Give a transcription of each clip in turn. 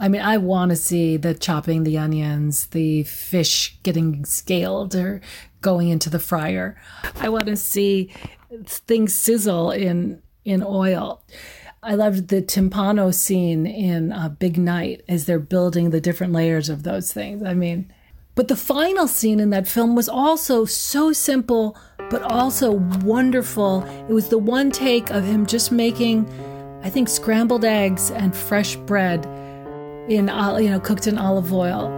I mean, I want to see the chopping the onions, the fish getting scaled or going into the fryer. I want to see things sizzle in in oil. I loved the timpano scene in uh, Big Night as they're building the different layers of those things. I mean, but the final scene in that film was also so simple, but also wonderful. It was the one take of him just making, I think, scrambled eggs and fresh bread in, you know, cooked in olive oil.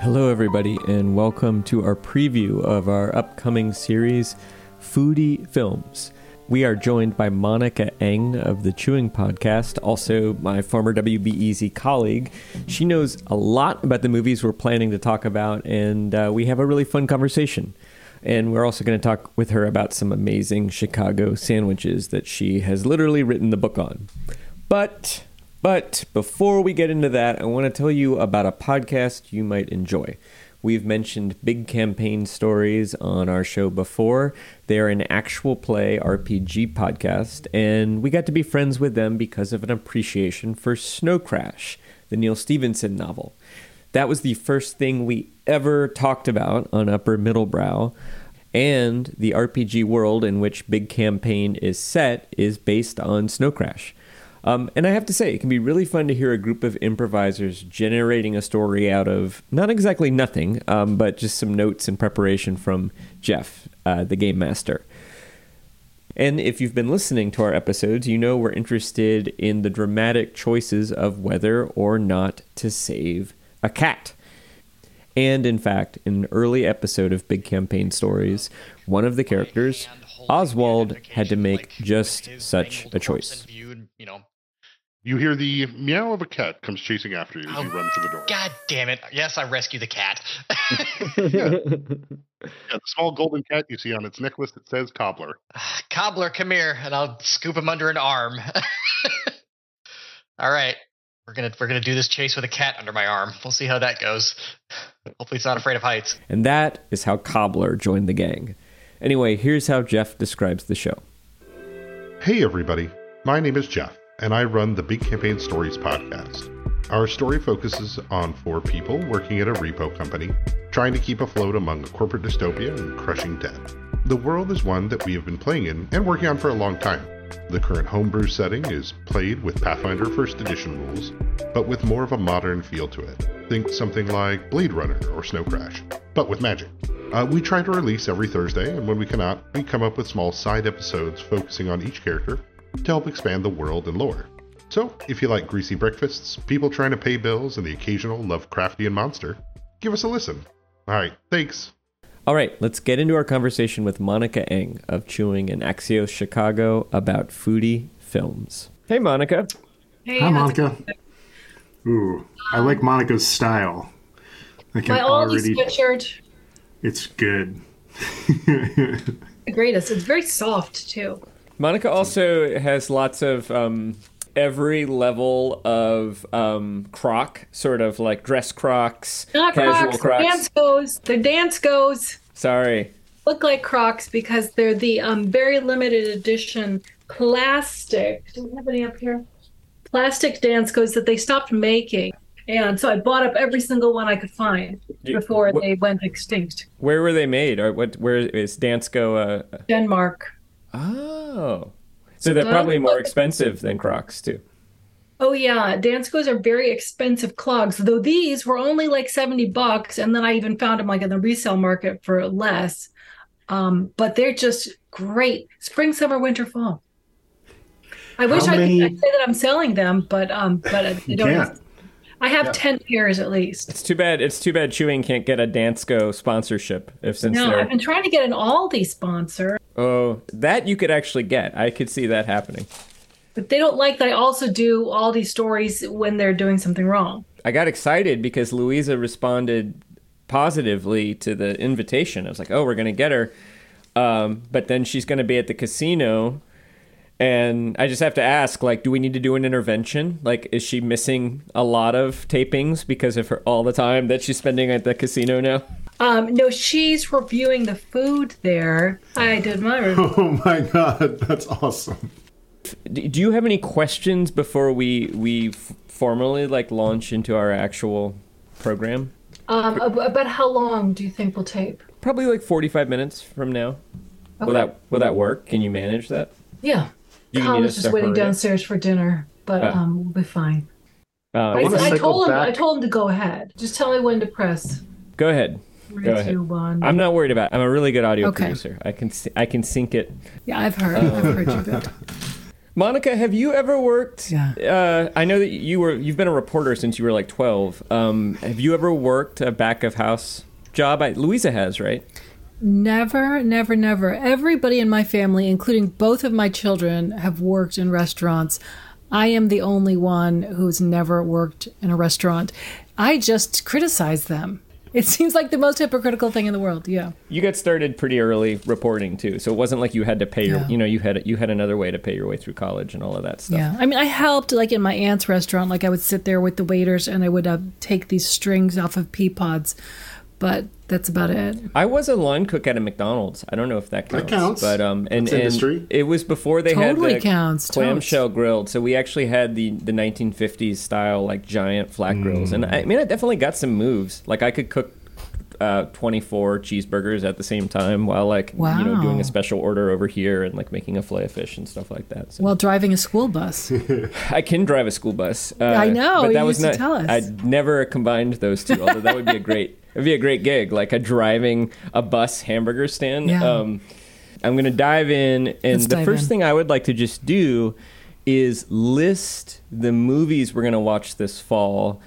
Hello, everybody, and welcome to our preview of our upcoming series, Foodie Films. We are joined by Monica Eng of the Chewing Podcast, also my former WBEZ colleague. She knows a lot about the movies we're planning to talk about, and uh, we have a really fun conversation. And we're also going to talk with her about some amazing Chicago sandwiches that she has literally written the book on. But but before we get into that, I want to tell you about a podcast you might enjoy. We've mentioned big campaign stories on our show before. They're an actual play RPG podcast, and we got to be friends with them because of an appreciation for Snow Crash, the Neal Stephenson novel. That was the first thing we ever talked about on Upper Middle Brow. And the RPG world in which Big Campaign is set is based on Snow Crash. Um, and I have to say, it can be really fun to hear a group of improvisers generating a story out of not exactly nothing, um, but just some notes and preparation from Jeff, uh, the game master. And if you've been listening to our episodes, you know we're interested in the dramatic choices of whether or not to save a cat. And in fact, in an early episode of Big Campaign Stories, one of the characters, Oswald, had to make just such a choice. You hear the meow of a cat comes chasing after you as Oh, you run to the door. God damn it! Yes, I rescue the cat. Yeah, the small golden cat you see on its necklace that says cobbler. Ah, cobbler, come here, and I'll scoop him under an arm. All right, we're gonna we're gonna do this chase with a cat under my arm. We'll see how that goes. Hopefully, it's not afraid of heights. And that is how Cobbler joined the gang. Anyway, here's how Jeff describes the show. Hey everybody, my name is Jeff, and I run the Big Campaign Stories podcast. Our story focuses on four people working at a repo company, trying to keep afloat among a corporate dystopia and crushing debt. The world is one that we have been playing in and working on for a long time. The current homebrew setting is played with Pathfinder First Edition rules, but with more of a modern feel to it. Think something like Blade Runner or Snow Crash, but with magic. Uh, we try to release every Thursday, and when we cannot, we come up with small side episodes focusing on each character to help expand the world and lore. So, if you like greasy breakfasts, people trying to pay bills, and the occasional Lovecraftian monster, give us a listen. Alright, thanks. All right, let's get into our conversation with Monica Eng of Chewing in Axios Chicago about foodie films. Hey, Monica. Hey, Hi, Monica. Ooh, I like um, Monica's style. I can My oldie already. sweatshirt, It's good. the greatest. It's very soft too. Monica also has lots of um, every level of um, croc, sort of like dress crocs, Not casual Crocs, dance goes. They're Danskos. Sorry. Look like Crocs because they're the um, very limited edition plastic. Do we have any up here? Plastic Danskos that they stopped making. And so I bought up every single one I could find You- before wh- they went extinct. Where were they made? Or what? Where is Dansko? Uh, Denmark. Oh, so they're probably more expensive than Crocs too. Oh yeah, Danskos are very expensive clogs. Though these were only like 70 bucks and then I even found them like in the resale market for less. Um, but they're just great. Spring, summer, winter, fall. I wish I many- could I'd say that I'm selling them, but um but I, I You don't can't. I have 10 pairs at least. It's too bad. It's too bad Chewing can't get a Dansko sponsorship if since No, they're I've been trying to get an Aldi sponsor, oh that you could actually get. I could see that happening. but they don't like that I also do Aldi stories when they're doing something wrong. I got excited because Louisa responded positively to the invitation. I was like, "Oh, we're gonna get her," um, but then she's gonna be at the casino, And I just have to ask, like, do we need to do an intervention? Like, is she missing a lot of tapings because of her all the time that she's spending at the casino now? Um, no, she's reviewing the food there. I did my review. Oh my god, that's awesome. Do you have any questions before we we formally like launch into our actual program? Um, ab- about how long do you think we'll tape? Probably like 45 minutes from now. Will that will that work? Can you manage that? Yeah. You Tom just waiting downstairs for dinner, but Oh. um, we'll be fine. Uh, I, I cycle told him. back. I told him to go ahead. Just tell me when to press. go ahead. Three, Go ahead. two, one. I'm not worried about. It. I'm a really good audio Okay. producer. I can I can sync it. Yeah, I've heard. I've heard you good. Monica, have you ever worked? Yeah. Uh, I know that you were. You've been a reporter since you were like 12. Um, have you ever worked a back of house job? I, Louisa has, right? Never, never, never. Everybody in my family, including both of my children, have worked in restaurants. I am the only one who's never worked in a restaurant. I just criticize them. It seems like the most hypocritical thing in the world. Yeah. You got started pretty early reporting too, so it wasn't like you had to pay your. Yeah. You know, you had you had another way to pay your way through college and all of that stuff. Yeah. I mean, I helped like in my aunt's restaurant. Like I would sit there with the waiters and I would uh, take these strings off of pea pods, but that's about it. I was a line cook at a McDonald's. I don't know if that counts. That counts. But um, and, That's and industry. it was before they Totally had the counts, totes. clamshell grilled. So we actually had the the 1950s style like giant flat grills, and I, I mean I definitely got some moves. Like I could cook. Uh, 24 cheeseburgers at the same time while like you know doing Wow. a special order over here and like making a fillet of fish and stuff like that. So Well, driving a school bus. I can drive a school bus. Uh, I know, but that you was used not. to tell us. I never combined those two. Although that would be a great. It'd be a great gig, like a driving a bus hamburger stand. Yeah. Um, I'm gonna dive in, and Let's the first in. thing I would like to just do is list the movies we're gonna watch this fall,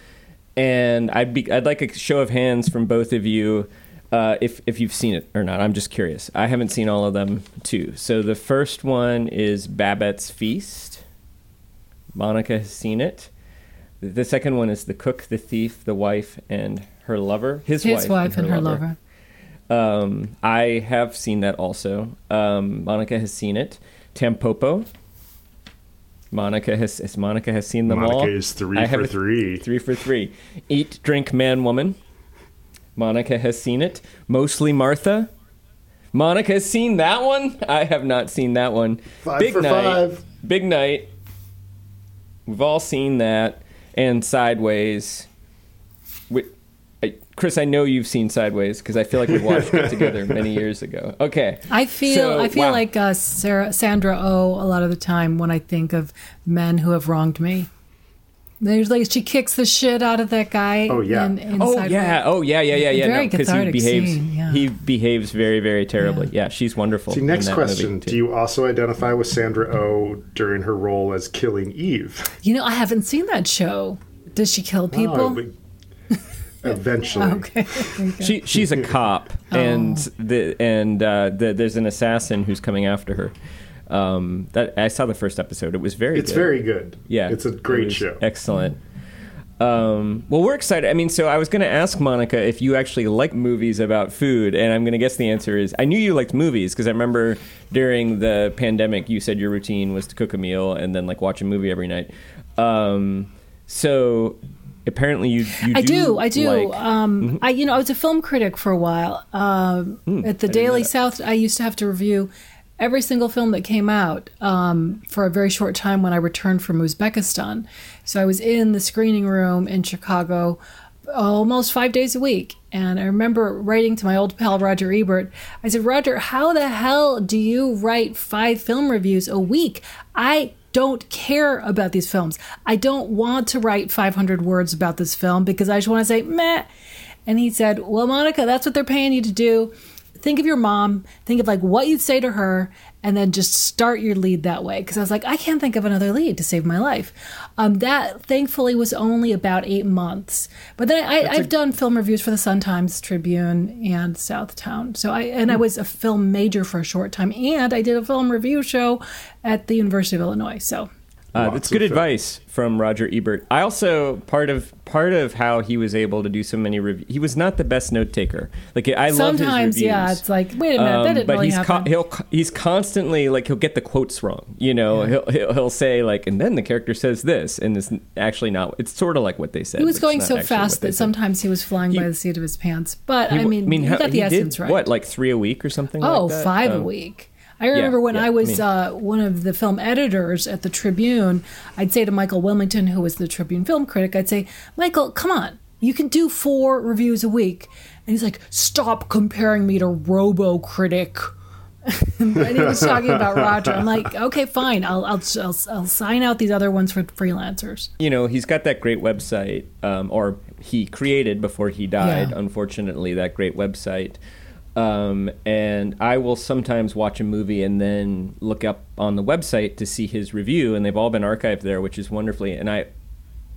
and I'd be I'd like a show of hands from both of you. Uh, if if you've seen it or not, I'm just curious. I haven't seen all of them too. So the first one is Babette's Feast. Monica has seen it. The second one is The Cook, the Thief, the Wife, and her lover. His, His wife and her lover. Um, I have seen that also. Um, Monica has seen it. Tampopo. Monica has has- Monica has seen them all. Monica is three I for have a- three. Three for three. Eat, drink, man, woman. Monica has seen it. Mostly Martha. Monica has seen that one. I have not seen that one. Five Big for night. five. Big night. We've all seen that. And Sideways. Wi- I, Chris, I know you've seen Sideways because I feel like we watched it together many years ago. Okay. I feel So, I feel wow. like uh, Sarah, Sandra Oh a lot of the time when I think of men who have wronged me. There's like she kicks the shit out of that guy. Oh, yeah. In, in Oh Sideways. yeah! Oh yeah! Yeah yeah yeah! Very no, because he cathartic behaves. scene, yeah. He behaves very very terribly. Yeah, she's wonderful. See, next question. Do you also identify with Sandra Oh during her role as killing Eve? You know, I haven't seen that show. Does she kill people? Oh, but eventually. okay. There you go. She she's a cop, Oh. and the and uh, the, there's an assassin who's coming after her. Um, that I saw the first episode. It was very. Good It's good. very good. Yeah, It's a great was show. Excellent. Um, well, we're excited. I mean, so I was going to ask Monica if you actually like movies about food, and I'm going to guess the answer is I knew you liked movies because I remember during the pandemic you said your routine was to cook a meal and then like watch a movie every night. Um, so apparently you, you I do, I do. like- Mm-hmm. Um, I, you know, I was a film critic for a while. Um, Hmm, at the know Daily. South, I used to have to review every single film that came out um, for a very short time when I returned from Uzbekistan. So I was in the screening room in Chicago almost five days a week. And I remember writing to my old pal Roger Ebert. I said, Roger, how the hell do you write five film reviews a week? I don't care about these films. I don't want to write 500 words about this film because I just want to say, meh. And he said, Well, Monica, that's what they're paying you to do. Think of your mom, think of like what you'd say to her, and then just start your lead that way. Because I was like, I can't think of another lead to save my life. Um, that thankfully was only about eight months. But then I, I've done film reviews for the Sun Times Tribune and Southtown. So I and I was a film major for a short time, and I did a film review show at the University of Illinois. So Uh, Lots that's good film. advice from Roger Ebert. I also part of part of how he was able to do so many reviews. He was not the best note taker. Like I love his Sometimes, reviews. yeah, it's like, wait a minute, that Um, didn't but really he's happen. he'll he's constantly like he'll get the quotes wrong. You know, he'll, he'll he'll say like, and then the character says this, and it's actually not. It's sort of like what they said. he was going so fast that said. sometimes he was flying He- by the seat of his pants. But He I w- mean, he how- got the he essence did, right. What, like three a week or something? Oh, like that? five a Um, week. I remember when yeah, I was uh, one of the film editors at the Tribune, I'd say to Michael Wilmington, who was the Tribune film critic, I'd say, Michael, come on, you can do four reviews a week. And he's like, stop comparing me to Robo Critic. and he was talking about Roger. I'm like, okay, fine. I'll, I'll, I'll, I'll sign out these other ones for freelancers. you know, he's got that great website, um, or he created before he died, Yeah. unfortunately, that great website. Um, and I will sometimes watch a movie and then look up on the website to see his review, and they've all been archived there, which is wonderfully. And I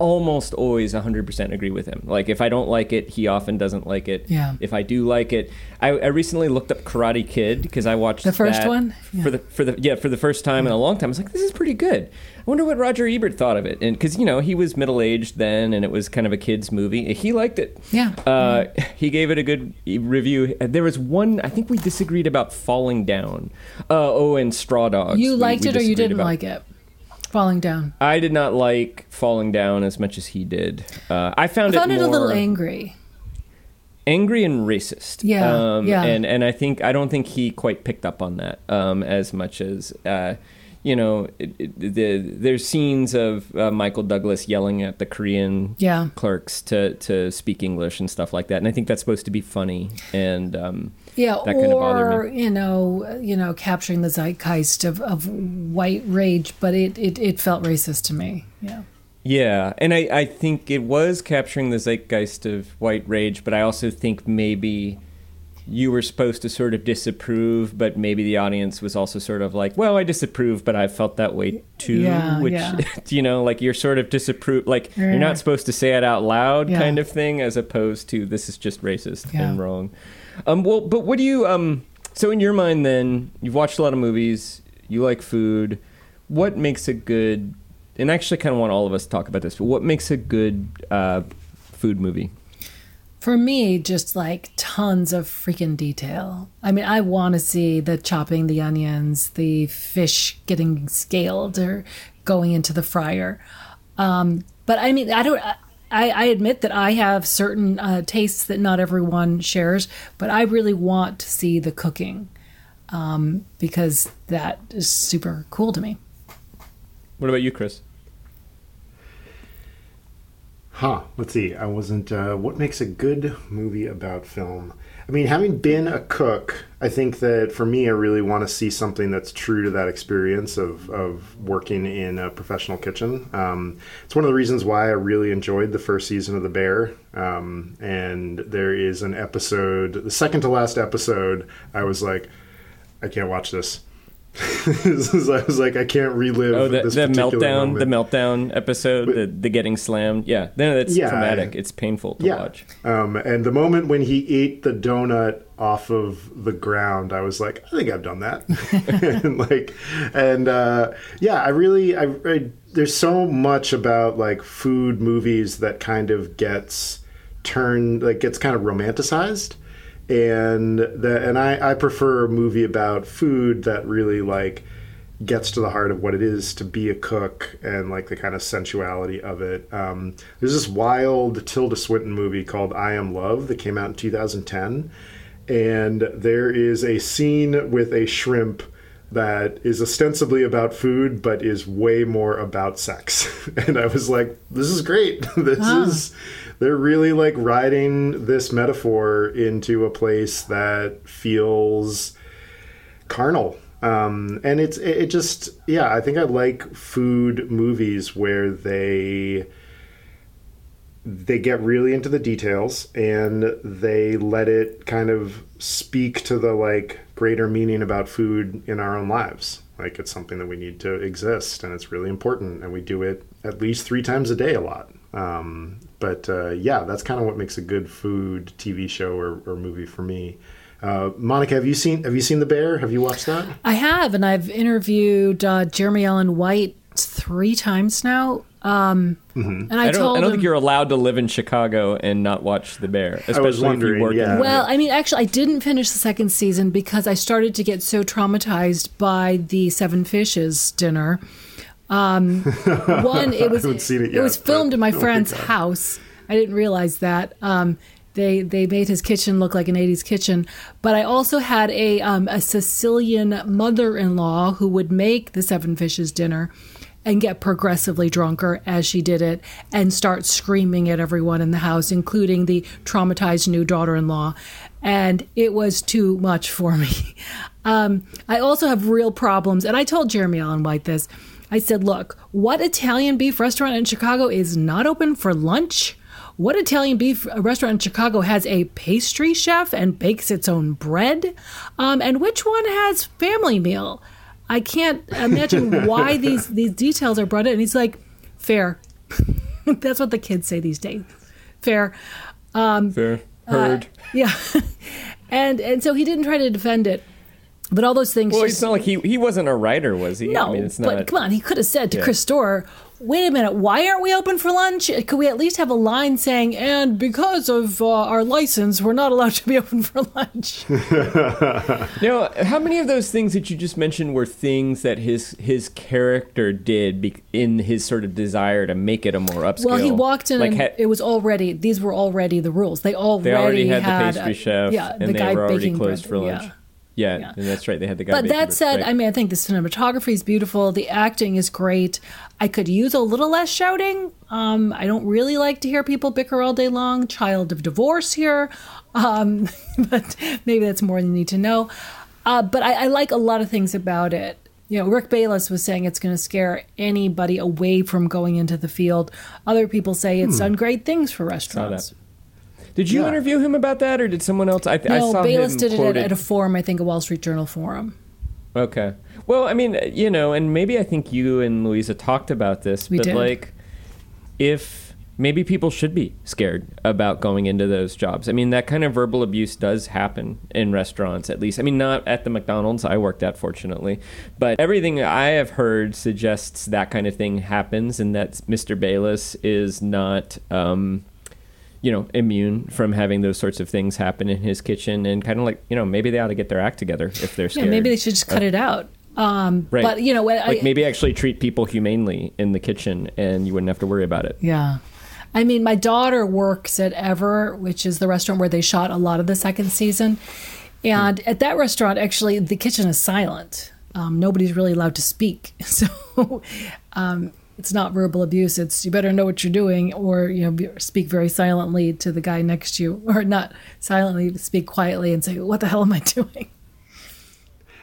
almost always 100% agree with him. Like, if I don't like it, he often doesn't like it. Yeah. If I do like it, I, I recently looked up Karate Kid because I watched The first that one? for the for the yeah for the first time in a long time. I was like, this is pretty good. I wonder what Roger Ebert thought of it, and because you know he was middle aged then, and it was kind of a kids movie. He liked it. Yeah. Uh, he gave it a good review. There was one I think we disagreed about Falling Down. Uh, oh, and Straw Dogs. You liked we it or you didn't about. like it? Falling down. I did not like Falling Down as much as he did. Uh, I I found, found it, it a little angry. angry and racist. Yeah, um, yeah. And and I think I don't think he quite picked up on that um, as much as uh, you know. It, it, the, there's scenes of uh, Michael Douglas yelling at the Korean Yeah. clerks to to speak English and stuff like that, and I think that's supposed to be funny and. Um, Yeah, That bothered or you know, you know, capturing the zeitgeist of, of white rage, but it, it, it felt racist to me. Yeah, Yeah, and I, I think it was capturing the zeitgeist of white rage, but I also think maybe you were supposed to sort of disapprove, but maybe the audience was also sort of like, well, I disapprove, but I felt that way too. Yeah, which, yeah. you know, like you're sort of disapprove, like you're not supposed to say it out loud Yeah. kind of thing, as opposed to this is just racist Yeah. and wrong. Um, well, but what do you, um, so in your mind then, you've watched a lot of movies, you like food. What makes a good, and I actually kind of want all of us to talk about this, but what makes a good uh, food movie? for me, just like tons of freaking detail. I mean, I want to see the chopping the onions, the fish getting scaled or going into the fryer. Um, but I mean, I don't. I, I admit that I have certain uh, tastes that not everyone shares, but I really want to see the cooking um, because that is super cool to me. What about you, Chris? Huh. Let's see. I wasn't. Uh, what makes a good movie about film? I mean, having been a cook, I think that for me, I really want to see something that's true to that experience of, of working in a professional kitchen. Um, it's one of the reasons why I really enjoyed the first season of The Bear. Um, and there is an episode, the second to last episode, I was like, I can't watch this. I was like, I can't relive Oh, the, this the meltdown, moment. the meltdown episode, the, the getting slammed. Yeah, no, that's Yeah. traumatic. It's painful to yeah. watch. Um, and the moment when he ate the donut off of the ground, I was like, I think I've done that. and like, and uh, yeah, I really, I, I there's so much about like food movies that kind of gets turned, like gets kind of romanticized. And the, and I, I prefer a movie about food that really like gets to the heart of what it is to be a cook and like the kind of sensuality of it. Um, there's this wild Tilda Swinton movie called I Am Love that came out in 2010, and there is a scene with a shrimp that is ostensibly about food but is way more about sex. and I was like, this is great. this is they're really like riding this metaphor into a place that feels carnal. Um, and it's it, it just yeah i think i like food movies where they they get really into the details and they let it kind of speak to the like greater meaning about food in our own lives. Like it's something that we need to exist and it's really important and we do it at least three times a day a lot um, but uh, yeah that's kind of what makes a good food tv show or, or movie for me uh, Monica, have you seen have you seen The Bear? Have you watched that? I have, and I've interviewed uh, Jeremy Allen White three times now. Um, And I, I don't. told I don't him, think you're allowed to live in Chicago and not watch The Bear, especially if you work. yeah. in Well, I mean, actually, I didn't finish the second season because I started to get so traumatized by the Seven Fishes dinner. Um, one, it was haven't seen it it was filmed in my oh my friend's house. I didn't realize that. Um, they they made his kitchen look like an '80s kitchen, but I also had a um, a Sicilian mother-in-law who would make the Seven Fishes dinner and get progressively drunker as she did it and start screaming at everyone in the house, including the traumatized new daughter in law. And it was too much for me. Um, I also have real problems. And I told Jeremy Allen White this. I said, look, what Italian beef restaurant in Chicago is not open for lunch? What Italian beef restaurant in Chicago has a pastry chef and bakes its own bread? Um, and which one has family meal? I can't imagine why these these details are brought in. He's like, fair. That's what the kids say these days. Fair. Fair. Heard. Yeah. and and so he didn't try to defend it. But all those things well, just it's not like he he wasn't a writer, was he? no, I mean, it's but come on, he could have said to Yeah. Chris Storer, "Wait a minute, why aren't we open for lunch? Could we at least have a line saying, and because of uh, our license, we're not allowed to be open for lunch." No, how many of those things that you just mentioned were things that his his character did be, in his sort of desire to make it a more upscale? well, he walked in, like and ha- it was already these were already the rules. They already, they already had, had the pastry chef, yeah, and the they guy were already baking closed bread, for lunch. yeah. Yeah, Yeah. that's right. They had the guy. But that said, right. I mean, I think the cinematography is beautiful. The acting is great. I could use a little less shouting. Um, I don't really like to hear people bicker all day long. Child of divorce here, um, but maybe that's more than you need to know. Uh, but I, I like a lot of things about it. You know, Rick Bayless was saying it's going to scare anybody away from going into the field. Other people say it's done great things for restaurants. Did you Yeah. interview him about that, or did someone else? I, I No, saw Bayless him did it at, at a forum, I think a Wall Street Journal forum. Okay. Well, I mean, you know, and maybe I think you and Louisa talked about this, We but did. like, if maybe people should be scared about going into those jobs. I mean, that kind of verbal abuse does happen in restaurants, at least. I mean, not at the McDonald's I worked at, fortunately, but everything I have heard suggests that kind of thing happens, and that Mr. Bayless is not. Um, you know, immune from having those sorts of things happen in his kitchen, and kind of like, you know, maybe they ought to get their act together if they're scared. Yeah, maybe they should just cut it out. Um, Right. But you know, when like maybe actually treat people humanely in the kitchen and you wouldn't have to worry about it Yeah. I mean, my daughter works at Ever, which is the restaurant where they shot a lot of the second season. And at that restaurant, actually, the kitchen is silent. Um, nobody's really allowed to speak. So um, it's not verbal abuse. It's you better know what you're doing or, you know, speak very silently to the guy next to you or not silently, speak quietly and say, what the hell am I doing?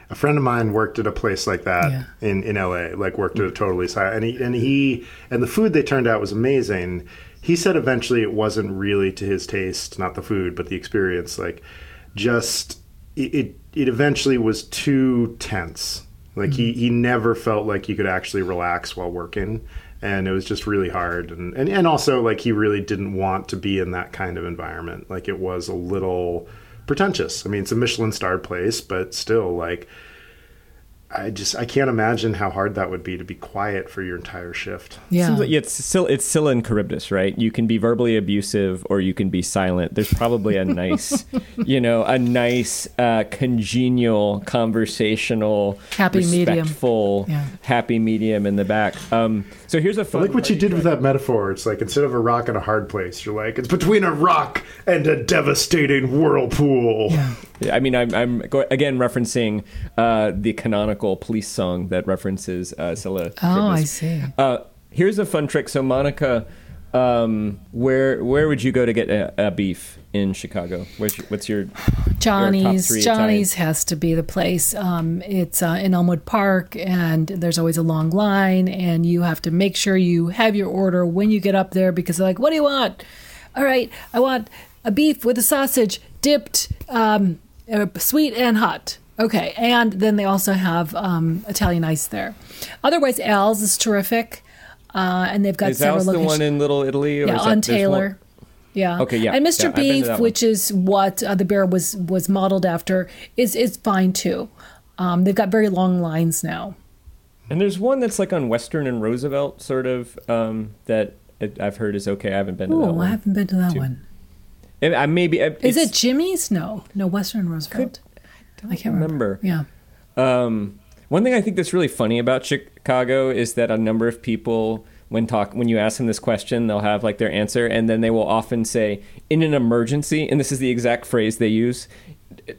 A friend of mine worked at a place like that Yeah. in, in LA, like worked at a mm. totally silent, and he, and he, and the food they turned out was amazing. He said eventually it wasn't really to his taste, not the food, but the experience. Like, just it, it, it eventually was too tense. Like he, hmm. he never felt like he could actually relax while working, and it was just really hard. And, and and also like he really didn't want to be in that kind of environment. Like it was a little pretentious. I mean, it's a Michelin starred place, but still, like, I just I can't imagine how hard that would be to be quiet for your entire shift. Yeah. Seems like it's still it's Scylla and Charybdis, right? You can be verbally abusive or you can be silent. There's probably a nice, you know, a nice uh, congenial, conversational, Happy medium. respectful, Yeah. happy medium in the back. Um, so here's a I fun. like what you did with that metaphor. It's like instead of a rock and a hard place, you're like it's between a rock and a devastating whirlpool. Yeah, I mean, I'm, I'm go- again referencing uh, the canonical police song that references uh, Scylla. Oh, I see. Uh, here's a fun trick. So, Monica, um, where where would you go to get a, a beef in Chicago? Where's your, what's your Johnny's. three Johnny's has to be the place. Um, it's uh, in Elmwood Park, and there's always a long line, and you have to make sure you have your order when you get up there because they're like, "What do you want?" All right, I want a beef with a sausage dipped, um, uh, sweet and hot. Okay, and then they also have um, Italian ice there. Otherwise, Al's is terrific, uh, and they've got is several Al's the one in Little Italy? Or Yeah, is that- on Taylor. Yeah. Okay, yeah, And Mr. yeah, I've been to Beef, one. which is what uh, the bear was was modeled after, is is fine too. Um, they've got very long lines now. And there's one that's like on Western and Roosevelt, sort of, um, that it, I've heard is okay. I haven't been to that Oh, I one. haven't been to that one. And I maybe Is it's- it Jimmy's? No, no, Western and Roosevelt. I can't remember. remember. Yeah. Um, one thing I think that's really funny about Chicago is that a number of people, when talk when you ask them this question, they'll have like their answer, and then they will often say, "In an emergency," and this is the exact phrase they use.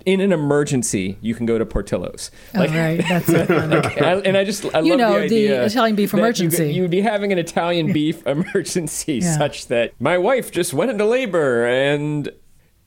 In an emergency, you can go to Portillo's. Oh, right. That's it. I- and I just I You love know, the, the Italian beef that you- emergency. you'd be having an Italian beef emergency, Yeah. such that my wife just went into labor and.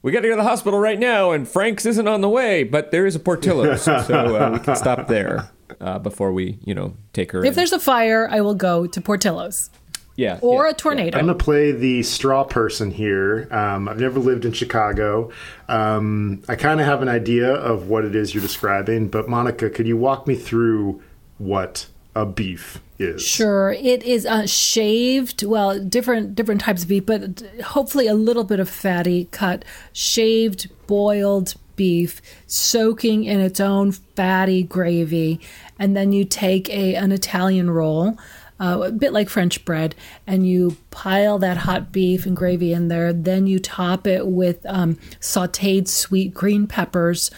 We got to go to the hospital right now, and Frank's isn't on the way, but there is a Portillo's, so uh, we can stop there uh, before we, you know, take her. if in. there's a fire, I will go to Portillo's yeah, or yeah, a tornado. I'm going to play the straw person here. Um, I've never lived in Chicago. Um, I kind of have an idea of what it is you're describing, but Monica, could you walk me through what a beef is? Sure, it is uh, shaved. Well, different different types of beef, but hopefully a little bit of fatty cut, shaved, boiled beef, soaking in its own fatty gravy, and then you take a an Italian roll. Uh, a bit like French bread, and you pile that hot beef and gravy in there. Then you top it with um, sauteed sweet green peppers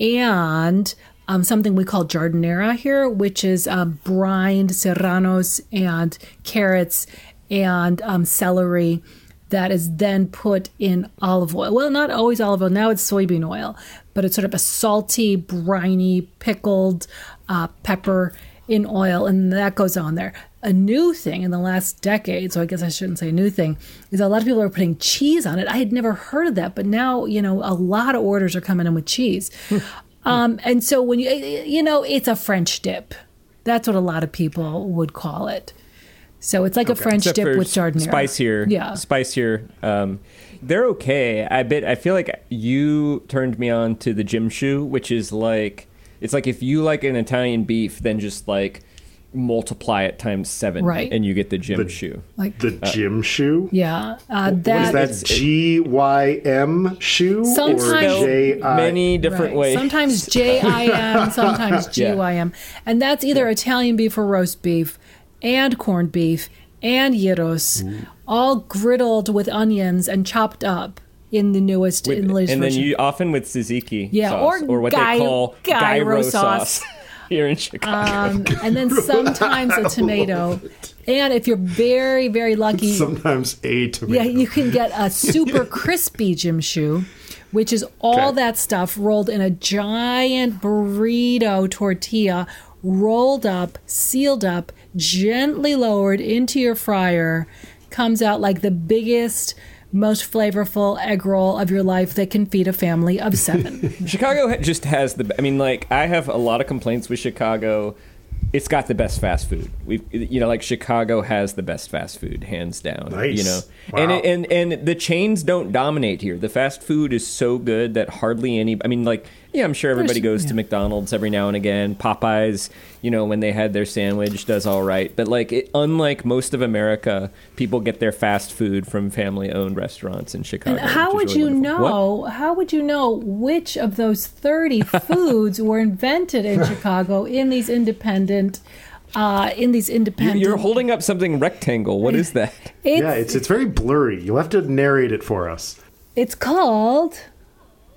and um, something we call giardiniera here, which is um, brined serranos and carrots and um, celery that is then put in olive oil. Well, not always olive oil. Now it's soybean oil, but it's sort of a salty, briny, pickled uh, pepper in oil, and that goes on there. A new thing in the last decade, so I guess I shouldn't say a new thing, is a lot of people are putting cheese on it. I had never heard of that, but now, you know, a lot of orders are coming in with cheese. um, and so when you, you know, it's a French dip. That's what a lot of people would call it. So it's like a French Except dip with giardiniera. spicier. Yeah. spicier. Um, they're okay. I bet. I feel like you turned me on to the Jim Shoe, which is like it's like if you like an Italian beef, then just like multiply it times seven, Right. And you get the Jim The- Shoe. Like, The gym shoe? yeah. Uh, What that, is that? G Y M shoe or Sometimes- J I? Many different Right. ways. Sometimes J I M, sometimes G Y M. And that's either Italian beef or roast beef and corned beef and gyros, all griddled with onions and chopped up in the newest, in the latest and then version. you often with tzatziki Yeah, sauce, or what gy- they call gyro gyro sauce. sauce here in Chicago. um, and then sometimes a tomato. And if you're very, very lucky, Sometimes a tomato. Yeah, you can get a super crispy Jim Shoe, which is all Okay. that stuff rolled in a giant burrito tortilla, rolled up, sealed up, gently lowered into your fryer, comes out like the biggest, most flavorful egg roll of your life that can feed a family of seven. Chicago just has the. I mean, like I have a lot of complaints with Chicago. It's got the best fast food. We've, you know, like Chicago has the best fast food, hands down. Nice. You know, Wow. and and and the chains don't dominate here. The fast food is so good that hardly any. I mean, like yeah, I'm sure everybody There's- goes to. McDonald's every now and again. Popeyes, you know, when they had their sandwich, does all right. But like, it, unlike most of America, people get their fast food from family-owned restaurants in Chicago. And how would really you wonderful. What? know? How would you know which of those 30 foods were invented in Chicago in these independent uh, in these You- independent You're holding up something rectangle. What is that? it's, yeah, it's it's very blurry. You'll have to narrate it for us. it's called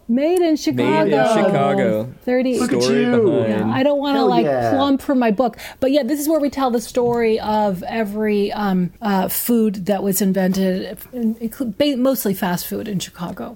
Made in Chicago. Chicago. 30 Look at Story you. behind. Yeah, I don't want to like yeah. plump for my book, but yeah, this is where we tell the story of every um, uh, food that was invented, mostly fast food in Chicago.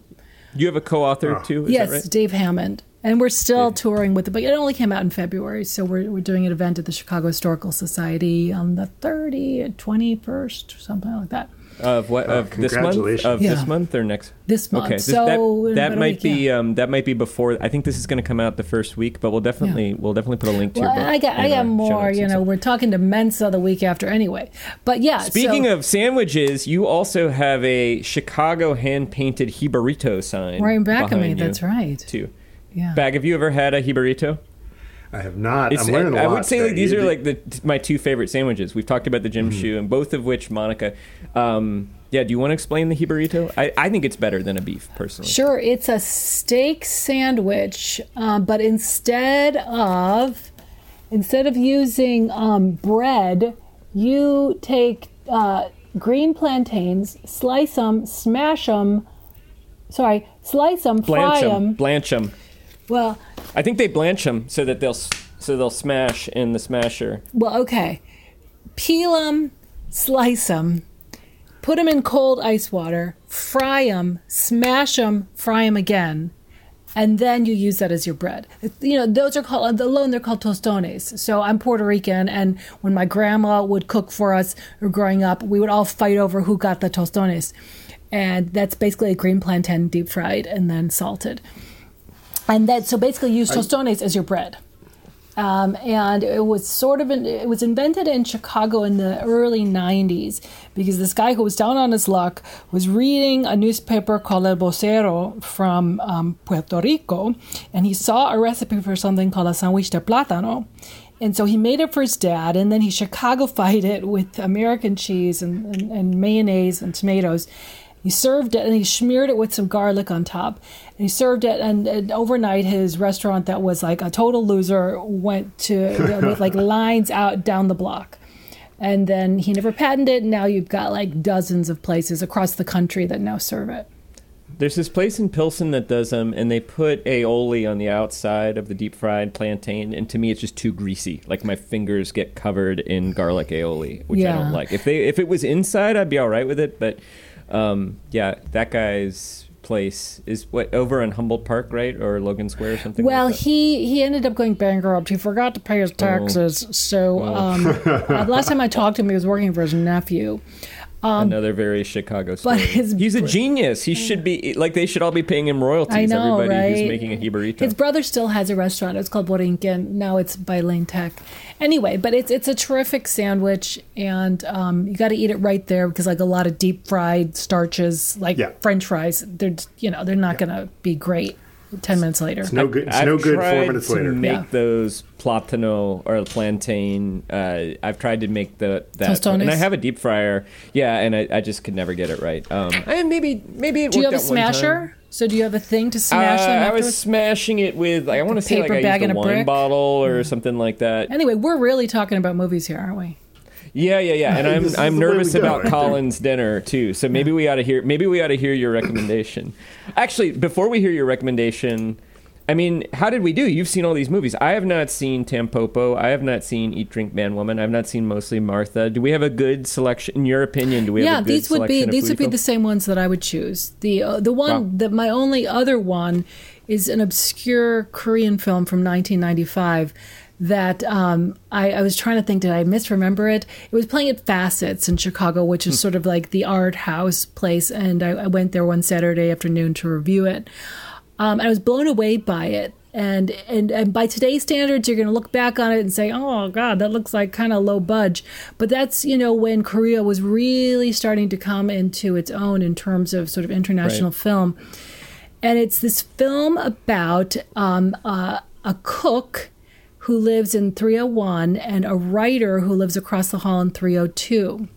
You have a co-author too. Is yes, that right? Dave Hammond. And we're still touring with it, but it only came out in February. So we're, we're doing an event at the Chicago Historical Society on the 30th, 21st, something like that. Of what? Of this month? congratulations. Of Yeah. this month or next? This month. Okay, this- So that, that might week, be yeah. um, that might be before. I think this is going to come out the first week, but we'll definitely we'll definitely put a link to Well, your book. I got, I in got more, you know, stuff. we're talking to Mensa the week after anyway. But yeah. Speaking so, of sandwiches, you also have a Chicago hand painted Jibarito sign. Right back of me, you, that's right. Too. Yeah. Bag, have you ever had a Jibarito? I have not. It's, I'm learning a I lot would say like these You- are like the my two favorite sandwiches. We've talked about the Jim Shoe, and both of which Monica. Um, yeah, do you want to explain the Jibarito? I, I think it's better than a beef, personally. Sure, it's a steak sandwich, uh, but instead of instead of using um, bread, you take uh, green plantains, slice them, smash them. Sorry, slice them, Blanch fry them. them. Blanch them. Well, I think they blanch them so that they'll so they'll smash in the smasher. well, okay. Peel them, slice them, put them in cold ice water, fry them, smash them, fry them again, and then you use that as your bread. You know, those are called alone. They're called tostones. So I'm Puerto Rican, and when my grandma would cook for us growing up, we would all fight over who got the tostones, and that's basically a green plantain deep fried and then salted. And that so basically use tostones as your bread. Um, and it was sort of in, it was invented in Chicago in the early 90s because this guy who was down on his luck was reading a newspaper called El Vocero from um, Puerto Rico, and he saw a recipe for something called a sandwich de plátano. And so he made it for his dad, and then he Chicagofied it with American cheese and, and, and mayonnaise and tomatoes. He served it and he smeared it with some garlic on top. And he served it, and, and overnight, his restaurant that was like a total loser went to with like lines out down the block. And then he never patented it. And now you've got like dozens of places across the country that now serve it. There's this place in Pilsen that does them, and they put aioli on the outside of the deep fried plantain, and to me, it's just too greasy. Like my fingers get covered in garlic aioli, which I don't like. If they if it was inside, I'd be all right with it, but um, yeah, that guy's place is what over in Humboldt Park, right, or Logan Square or something. Well, like that? he he ended up going bankrupt. He forgot to pay his taxes. So um, uh, last time I talked to him, he was working for his nephew. Another very Chicago story. um, his He's a genius. He should be like they should all be paying him royalties. I know, Everybody who's making a Jibarito. His brother still has a restaurant. It's called Borinquen. Now it's by Lane Tech. Anyway, but it's it's a terrific sandwich, and um, you got to eat it right there because like a lot of deep fried starches, like Yeah. French fries, they're you know they're not gonna be great ten minutes later. It's no good. It's I've no good tried four minutes to later. make Yeah. those platano or plantain. Uh, I've tried to make the that, Tostones? and I have a deep fryer. Yeah, and I, I just could never get it right. Um, and maybe maybe it Do you have a out one time. smasher? So do you have a thing to smash Uh, them I was smashing it with like, I want to say like paper I bag used and a a wine brick? bottle or something like that. Anyway, we're really talking about movies here, aren't we? Yeah, yeah, yeah. And I'm I'm the way we nervous about right there. Colin's dinner too. So maybe we ought to hear maybe we ought to hear your recommendation. Actually, before we hear your recommendation, I mean, how did we do? You've seen all these movies. I have not seen Tampopo. I have not seen Eat, Drink, Man, Woman. I've not seen mostly Martha. Do we have a good selection? In your opinion, do we yeah, have a good these would be selection of these would be foodie the same ones that I would choose. The uh, the one Wow. that my only other one is an obscure Korean film from 1995 that um, I, I was trying to think did I misremember it? It was playing at Facets in Chicago, which Hmm. is sort of like the art house place, and I, I went there one Saturday afternoon to review it. Um, I was blown away by it. And, and and by today's standards, you're going to look back on it and say, "Oh God, that looks like kind of low budge." But that's you know when Korea was really starting to come into its own in terms of sort of international Right. film, and it's this film about um, uh, a cook who lives in 301 and a writer who lives across the hall in 302.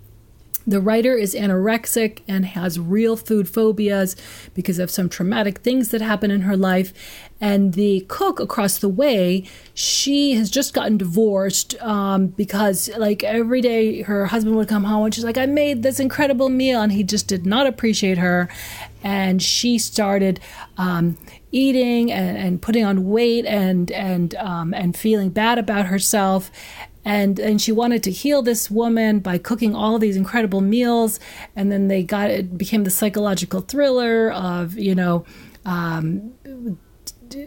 The writer is anorexic and has real food phobias because of some traumatic things that happen in her life. And the cook across the way, she has just gotten divorced um, because, like, every day her husband would come home and she's like, I made this incredible meal. And he just did not appreciate her. And she started um, eating and, and putting on weight and, and, um, and feeling bad about herself. And and she wanted to heal this woman by cooking all these incredible meals. And then they got it became the psychological thriller of you know um,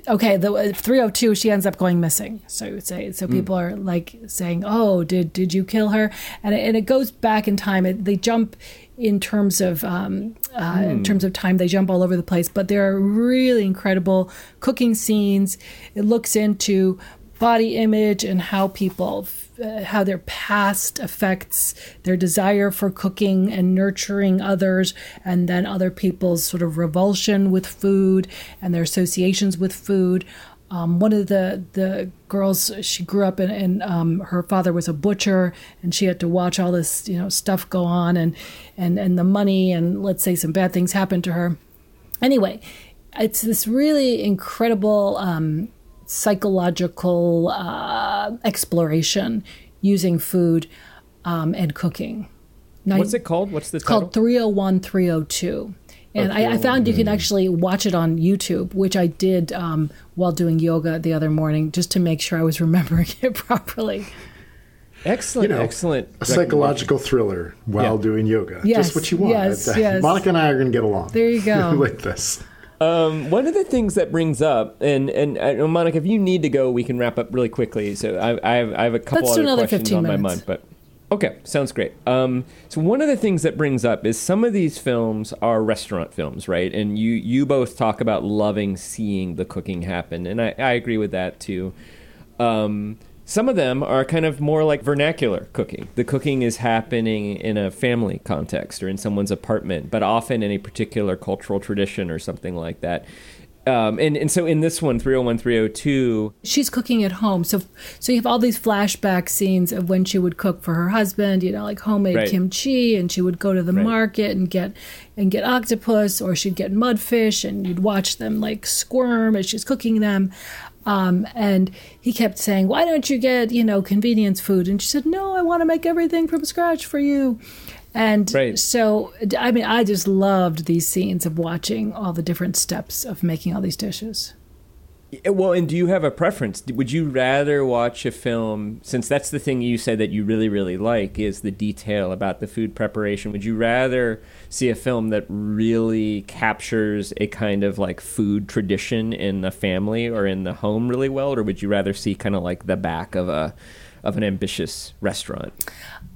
okay the 302 she ends up going missing. So I would say so people are like saying oh did did you kill her? And it, and it goes back in time. It, they jump in terms of um, uh, in terms of time. They jump all over the place. But there are really incredible cooking scenes. It looks into body image and how people uh, how their past affects their desire for cooking and nurturing others and then other people's sort of revulsion with food and their associations with food. Um, one of the the girls she grew up in, and um, her father was a butcher and she had to watch all this you know stuff go on and and and the money and let's say some bad things happened to her. Anyway it's this really incredible um, psychological uh, exploration using food um, and cooking. Now, What's it called? What's the It's title? called 301 302. And I, I found you can actually watch it on YouTube, which I did um, while doing yoga the other morning, just to make sure I was remembering it properly. excellent, You know, excellent. A psychological thriller while Yeah. doing yoga. Yes, Just what you want. yes, Uh, yes. Monica and I are going to get along. There you go. with this. Um, one of the things that brings up, and and uh, Monica, if you need to go, we can wrap up really quickly. So I, I have I have a couple Let's other another questions 15 on my minutes. mind, but okay, sounds great. Um, so one of the things that brings up is some of these films are restaurant films, right? And you you both talk about loving seeing the cooking happen, and I, I agree with that too. Um, some of them are kind of more like vernacular cooking. The cooking is happening in a family context or in someone's apartment, but often in a particular cultural tradition or something like that. Um, and, and so in this one, 301, 302, She's cooking at home, so so you have all these flashback scenes of when she would cook for her husband, you know, like homemade Right. kimchi, and she would go to the Right. market and get and get octopus, or she'd get mudfish, and you'd watch them like squirm as she's cooking them. Um, and he kept saying, "Why don't you get you know convenience food?" And she said, "No, I want to make everything from scratch for you." And Right. so, I mean, I just loved these scenes of watching all the different steps of making all these dishes. Yeah, Well, and do you have a preference? Would you rather watch a film, since that's the thing you said that you really, really like, is the detail about the food preparation? Would you rather see a film that really captures a kind of like food tradition in the family or in the home really well, or would you rather see kind of like the back of a of an ambitious restaurant?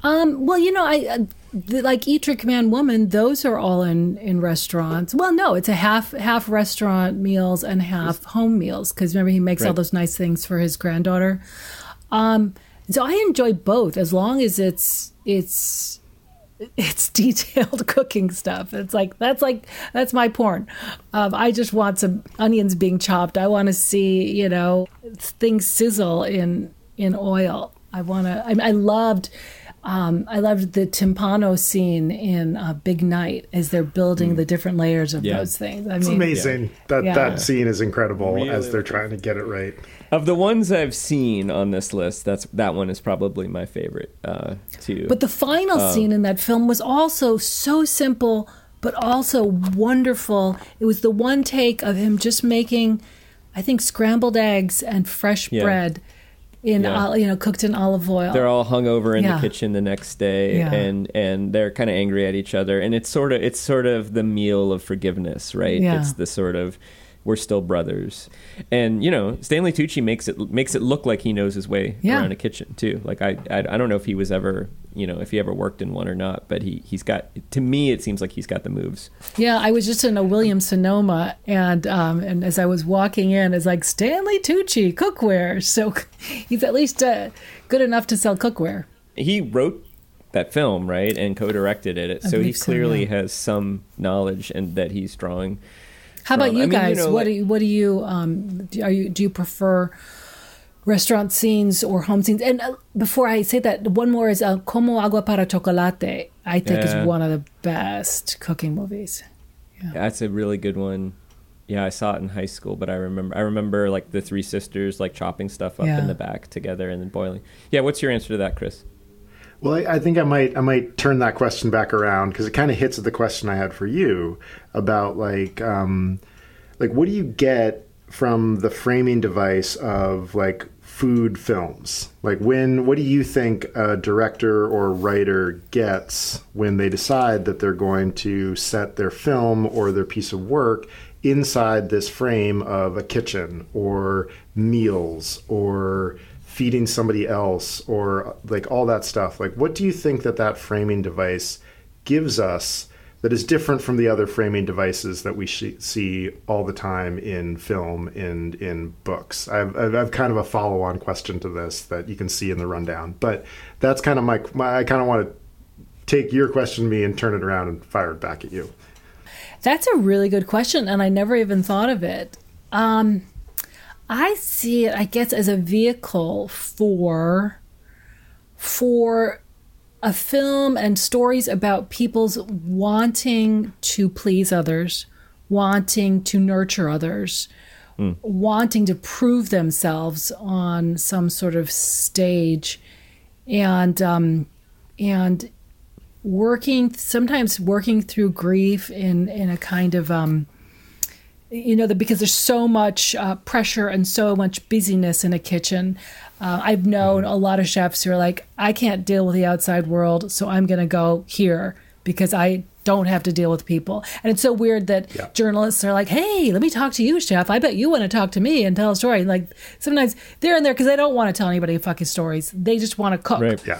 Um, well, you know, I uh, the, like Eat Drink Man Woman. Those are all in in restaurants. Well, no, it's a half half restaurant meals and half home meals because remember he makes all those nice things for his granddaughter. Um, so I enjoy both as long as it's it's it's detailed cooking stuff. It's like that's like that's my porn. Um, I just want some onions being chopped. I want to see you know things sizzle in in oil. I want to. I, I loved. Um, I loved the timpano scene in uh, Big Night as they're building the different layers of Mm. Yeah. those things. I It's mean, amazing. That Yeah. that scene is incredible Really as they're looking trying to get it right. Of the ones I've seen on this list, that's that one is probably my favorite uh, too. But the final scene in that film was also so simple, but also wonderful. It was the one take of him just making, I think, scrambled eggs and fresh Yeah. bread in, Yeah. ol- you know, cooked in olive oil. they're all hung over in Yeah. the kitchen the next day Yeah. and and they're kind of angry at each other and it's sort of it's sort of the meal of forgiveness right it's the sort of we're still brothers and you know stanley tucci makes it makes it look like he knows his way Yeah. around a kitchen too like I, I i don't know if he was ever you know if he ever worked in one or not but he he's got to me it seems like he's got the moves Yeah, I was just in a Williams Sonoma, and um, and as I was walking in, it's like Stanley Tucci cookware. So he's at least uh, good enough to sell cookware. he wrote that film right and co-directed it so he believe so, clearly yeah. has some knowledge and that he's drawing How about from- you I mean, you guys? know, what like- do you, what do you um are you do you prefer restaurant scenes or home scenes? And uh, before I say that, one more is uh, Como Agua para Chocolate. I think Yeah. is one of the best cooking movies. That's a really good one. Yeah, I saw it in high school, but I remember I remember like the three sisters like chopping stuff up Yeah. in the back together and then boiling. Yeah, what's your answer to that, Chris? Well, I, I think I might I might turn that question back around because it kind of hits at the question I had for you about like um, like what do you get from the framing device of like food films? Like when what do you think a director or writer gets when they decide that they're going to set their film or their piece of work inside this frame of a kitchen or meals or feeding somebody else or like all that stuff. Like what do you think that that framing device gives us that is different from the other framing devices that we sh- see all the time in film and in books? I've, I've, I've kind of a follow-on question to this that you can see in the rundown but that's kind of my, my i kind of want to take your question to me and turn it around and fire it back at you. That's a really good question, and I never even thought of it. Um, I see it, I guess, as a vehicle for for a film and stories about people's wanting to please others, wanting to nurture others, wanting to prove themselves on some sort of stage, and um, and working sometimes working through grief in in a kind of um, you know, the, because there's so much uh, pressure and so much busyness in a kitchen. Uh, I've known a lot of chefs who are like, I can't deal with the outside world, so I'm going to go here because I don't have to deal with people. And it's so weird that Yeah. journalists are like, hey, let me talk to you, chef. I bet you want to talk to me and tell a story. Like sometimes they're in there because they don't want to tell anybody fucking stories. They just want to cook. Right. Yeah.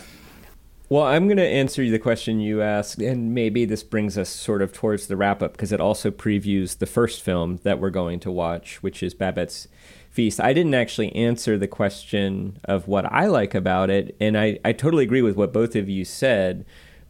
Well, I'm going to answer the question you asked, and maybe this brings us sort of towards the wrap up because it also previews the first film that we're going to watch, which is Babette's Feast. I didn't actually answer the question of what I like about it, and I, I totally agree with what both of you said,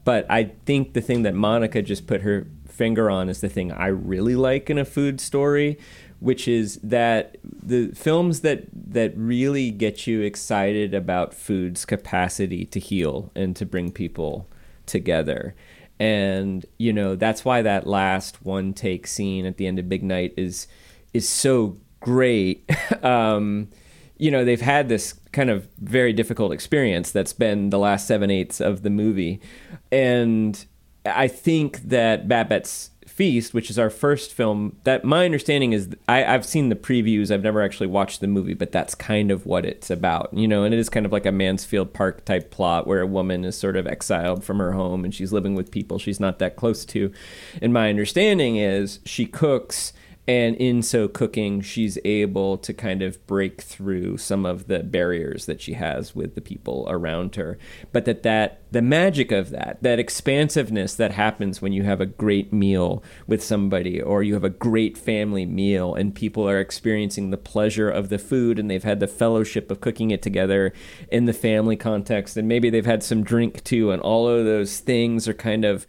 but I think the thing that Monica just put her finger on is the thing I really like in a food story, which is that the films that that really get you excited about food's capacity to heal and to bring people together. And you know, that's why that last one take scene at the end of Big Night is is so great. um, you know, they've had this kind of very difficult experience that's been the last seven eighths of the movie. And I think that Babette's Feast, which is our first film, that my understanding is I, I've seen the previews. I've never actually watched the movie, but that's kind of what it's about, you know. And it is kind of like a Mansfield Park type plot where a woman is sort of exiled from her home and she's living with people she's not that close to. And my understanding is she cooks and in so cooking she's able to kind of break through some of the barriers that she has with the people around her. But that that the magic of that that expansiveness that happens when you have a great meal with somebody or you have a great family meal and people are experiencing the pleasure of the food and they've had the fellowship of cooking it together in the family context and maybe they've had some drink too and all of those things are kind of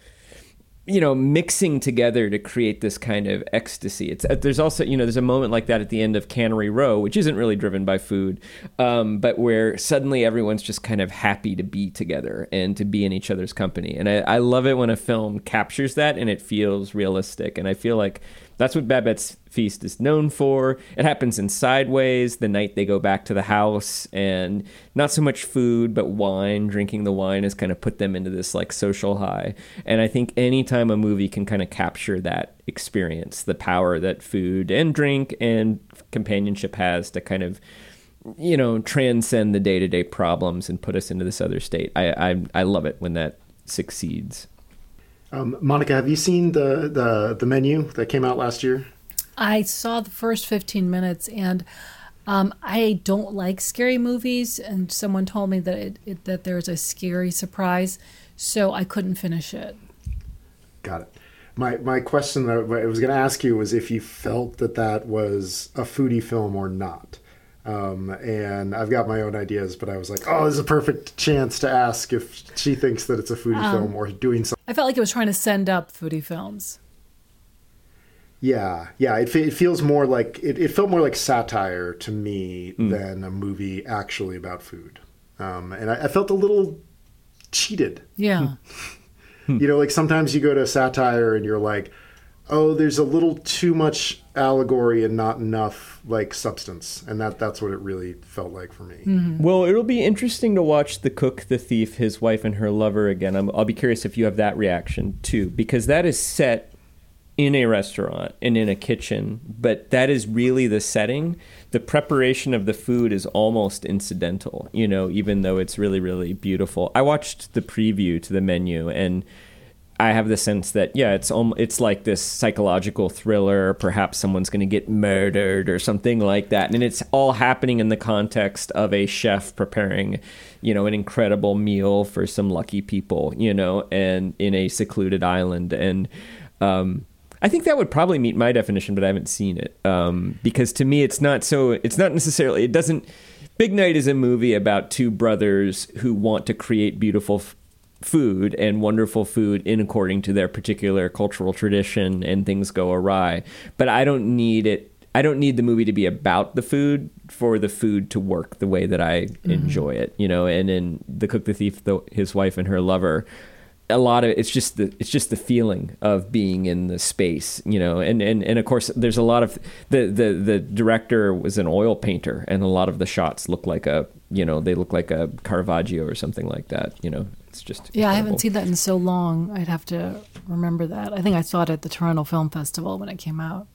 you know mixing together to create this kind of ecstasy. It's uh, there's also you know there's a moment like that at the end of cannery row which isn't really driven by food um, but where suddenly everyone's just kind of happy to be together and to be in each other's company. And I, I love it when a film captures that and it feels realistic. And i feel like that's what babette's feast is known for. It happens in sideways the night they go back to the house and not so much food but wine. Drinking the wine has kind of put them into this like social high. And i think anytime a movie can kind of capture that experience the power that food and drink and companionship has to kind of you know transcend the day-to-day problems and put us into this other state i i, I love it when that succeeds Um, Monica, have you seen the, the the menu that came out last year? I saw the first 15 minutes and um, I don't like scary movies, and someone told me that it, it, that there's a scary surprise, so I couldn't finish it. Got it. My my question that I was going to ask you was if you felt that that was a foodie film or not. Um, and I've got my own ideas, but I was like, oh, this is a perfect chance to ask if she thinks that it's a foodie film or doing something. I felt like it was trying to send up foodie films. Yeah, yeah. It, it feels more like it, it felt more like satire to me than a movie actually about food. Um, and I, I felt a little cheated. Yeah. You know, like sometimes you go to satire and you're like, oh, there's a little too much allegory and not enough like substance, and that that's what it really felt like for me. Mm-hmm. Well, it'll be interesting to watch The Cook, the Thief, His Wife, and Her Lover again. I'm, I'll be curious if you have that reaction too, because that is set in a restaurant and in a kitchen, but that is really the setting. The preparation of the food is almost incidental, you know, even though it's really, really beautiful. I watched the preview to the menu and I have the sense that yeah, it's almost, it's like this psychological thriller. Perhaps someone's going to get murdered or something like that, and it's all happening in the context of a chef preparing, you know, an incredible meal for some lucky people, you know, and in a secluded island. And um, I think that would probably meet my definition, but I haven't seen it um, because to me, it's not so. It's not necessarily. It doesn't. Big Night is a movie about two brothers who want to create beautiful food and wonderful food in according to their particular cultural tradition and things go awry. But i don't need it i don't need the movie to be about the food for the food to work the way that i mm-hmm. enjoy it you know? And in the cook the thief the, his wife and her lover a lot of it's just the it's just the feeling of being in the space you know? And and, and of course there's a lot of the, the the director was an oil painter and a lot of the shots look like a you know they look like a caravaggio or something like that you know it's just Yeah, I haven't seen that in so long. I'd have to remember that. I think I saw it at the Toronto Film Festival when it came out.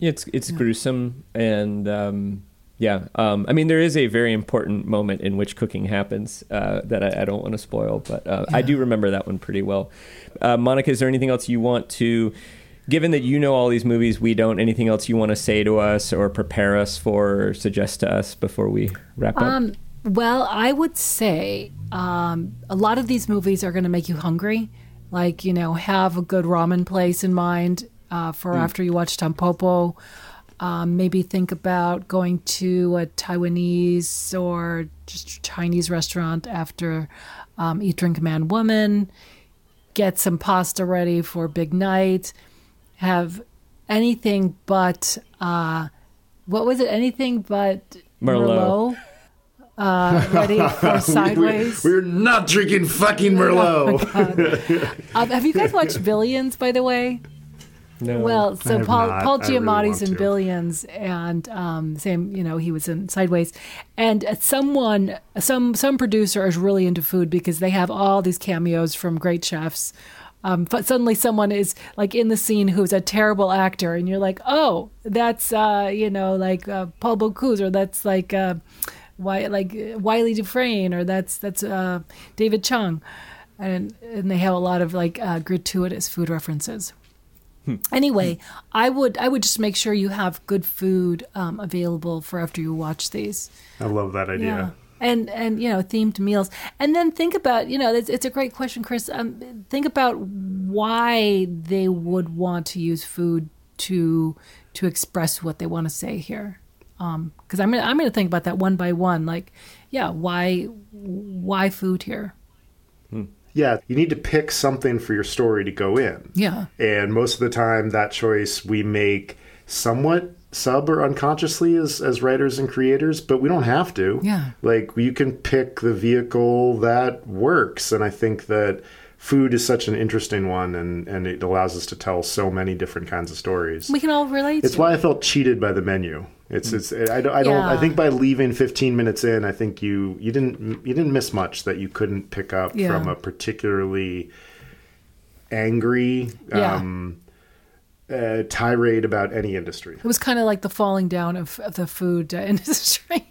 it's it's gruesome and um yeah um i mean there is a very important moment in which cooking happens uh that i, I don't want to spoil but uh, i do remember that one pretty well uh, monica is there anything else you want to given that you know all these movies we don't anything else you want to say to us or prepare us for or suggest to us before we wrap up Um, well, I would say um, a lot of these movies are going to make you hungry. Like, you know, have a good ramen place in mind uh, for after you watch Tampopo. Um, maybe think about going to a Taiwanese or just Chinese restaurant after um, Eat, Drink, Man, Woman. Get some pasta ready for big night. Have anything but, uh, what was it? Anything but Merlot. Merlot uh, ready for Sideways. We're not drinking fucking Merlot. Um, have you guys watched Billions, by the way? no Well, so Paul, not. Paul I really Giamatti's in to. Billions, and um, same, you know, he was in Sideways, and uh, someone, some some producer is really into food because they have all these cameos from great chefs. Um, but suddenly someone is like in the scene who's a terrible actor, and you're like, oh, that's uh, you know, like uh, Paul Bocuse, or that's like. Uh, why like Wylie Dufresne or that's that's uh, David Chang, and and they have a lot of like uh, gratuitous food references. Anyway, I would I would just make sure you have good food um, available for after you watch these. I love that idea. Yeah. And and you know themed meals, and then think about you know it's, it's a great question, Chris. Um, think about why they would want to use food to to express what they want to say here. Um, because I'm gonna, I'm going to think about that one by one. Like, yeah, why why food here? Hmm. Yeah, you need to pick something for your story to go in. Yeah, And most of the time, that choice we make somewhat sub or unconsciously as, as writers and creators, but we don't have to. Yeah. Like, you can pick the vehicle that works. And I think that food is such an interesting one, and, and it allows us to tell so many different kinds of stories. we can all relate. It's why it. I felt cheated by the menu. It's it's I don't I don't I think by leaving 15 minutes in, I think you you didn't you didn't miss much that you couldn't pick up Yeah. from a particularly angry Yeah. um, uh, tirade about any industry. It was kind of like the falling down of, of the food uh, industry.